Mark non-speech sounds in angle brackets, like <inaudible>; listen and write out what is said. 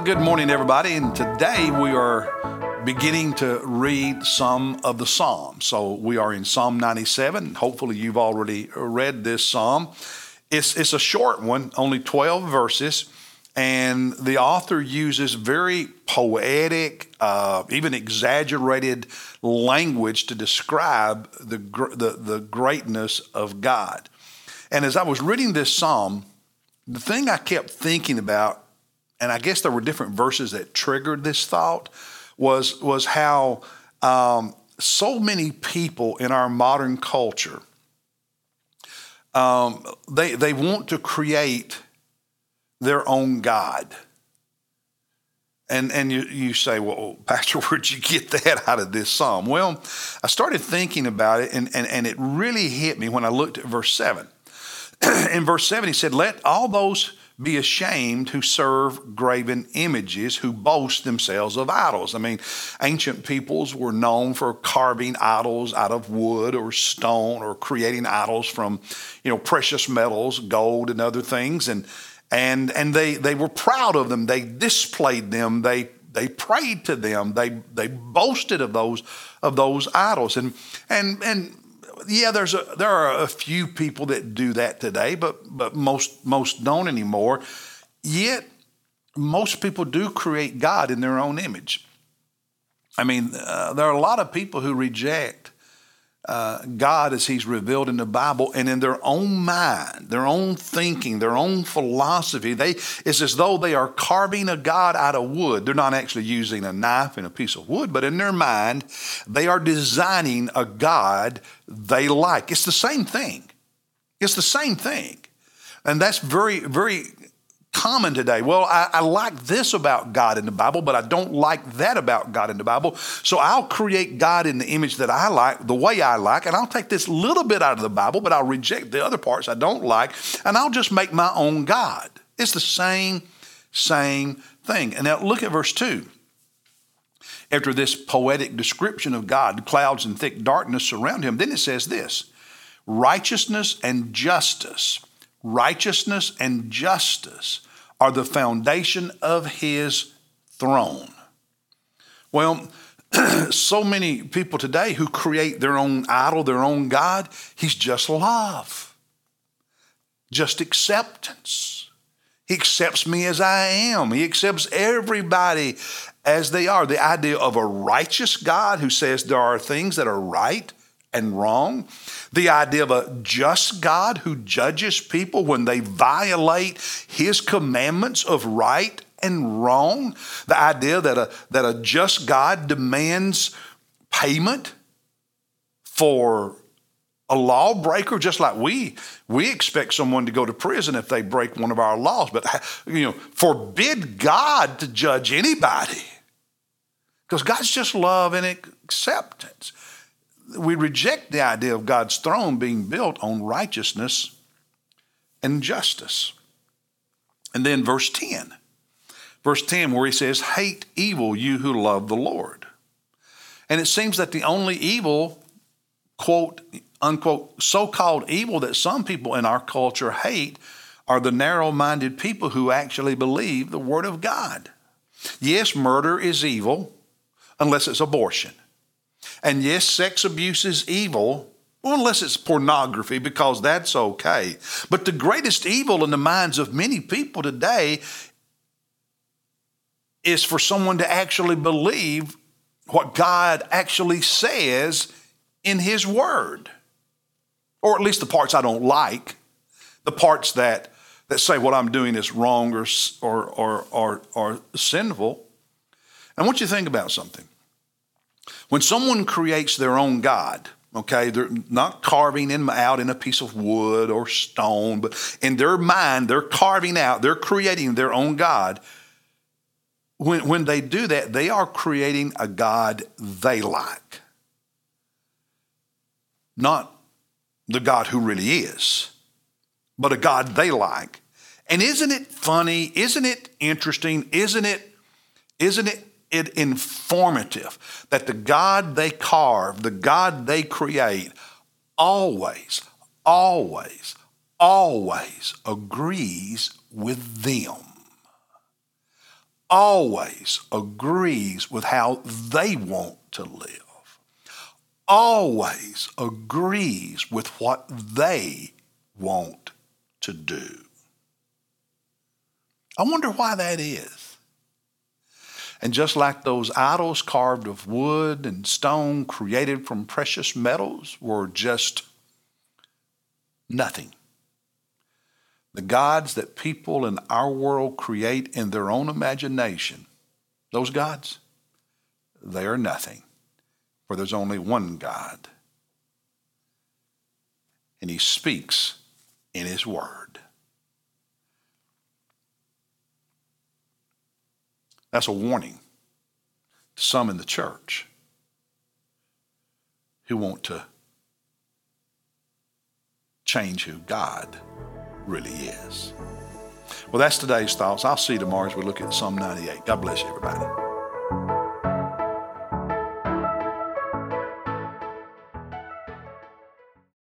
Well, good morning, everybody. And today we are beginning to read some of the Psalms. So we are in Psalm 97. Hopefully, you've already read this Psalm. It's, it's a short one, only 12 verses. And the author uses very poetic, uh, even exaggerated language to describe the, the, the greatness of God. And as I was reading this psalm, the thing I kept thinking about, and I guess there were different verses that triggered this thought, was, was how um, so many people in our modern culture um, they, they want to create their own God. And, and you, you say, well, <laughs> Pastor, where'd you get that out of this psalm? Well, I started thinking about it, and, and, and it really hit me when I looked at verse 7. <clears throat> In verse 7, he said, Let all those be ashamed who serve graven images, who boast themselves of idols. I mean, ancient peoples were known for carving idols out of wood or stone or creating idols from, you know, precious metals, gold and other things. And and and they they were proud of them. They displayed them. They they prayed to them. They they boasted of those of those idols. And and and yeah, there's a, there are a few people that do that today, but but most most don't anymore. Yet most people do create God in their own image. I mean, uh, there are a lot of people who reject uh, God as He's revealed in the Bible, and in their own mind, their own thinking, their own philosophy, they it's as though they are carving a God out of wood. They're not actually using a knife and a piece of wood, but in their mind, they are designing a God they like. It's the same thing. It's the same thing. And that's very, very common today. Well, I, I, like this about God in the Bible, but I don't like that about God in the Bible. So I'll create God in the image that I like, the way I like, and I'll take this little bit out of the Bible, but I'll reject the other parts I don't like, and I'll just make my own God. It's the same, same thing. And now look at verse 2. After this poetic description of God, clouds and thick darkness surround him, then it says this righteousness and justice righteousness and justice are the foundation of his throne. Well, <clears throat> so many people today who create their own idol, their own God, he's just love, just acceptance. He accepts me as I am. He accepts everybody as they are. The idea of a righteous God who says there are things that are right and wrong. The idea of a just God who judges people when they violate his commandments of right and wrong. The idea that a, that a just God demands payment for a lawbreaker, just like we we expect someone to go to prison if they break one of our laws. But you know, forbid God to judge anybody. Because God's just love and acceptance we reject the idea of God's throne being built on righteousness and justice. And then verse 10. Verse 10, where he says, Hate evil, you who love the Lord. And it seems that the only evil, quote, unquote, so called evil that some people in our culture hate are the narrow minded people who actually believe the Word of God. Yes, murder is evil unless it's abortion. And yes, sex abuse is evil, well, unless it's pornography, because that's okay. But the greatest evil in the minds of many people today is for someone to actually believe what God actually says in His Word. Or at least the parts I don't like, the parts that, that say what I'm doing is wrong or, or, or, or, or sinful. I want you to think about something. When someone creates their own God, okay, they're not carving him out in a piece of wood or stone, but in their mind, they're carving out, they're creating their own God. When, when they do that, they are creating a God they like, not the God who really is, but a God they like. And isn't it funny? Isn't it interesting? Isn't it, isn't it it informative that the God they carve, the God they create, always, always, always agrees with them. always agrees with how they want to live, always agrees with what they want to do. I wonder why that is. And just like those idols carved of wood and stone created from precious metals were just nothing. The gods that people in our world create in their own imagination, those gods, they are nothing. For there's only one God. And He speaks in His Word. That's a warning to some in the church who want to change who God really is. Well, that's today's thoughts. I'll see you tomorrow as we look at Psalm 98. God bless you, everybody.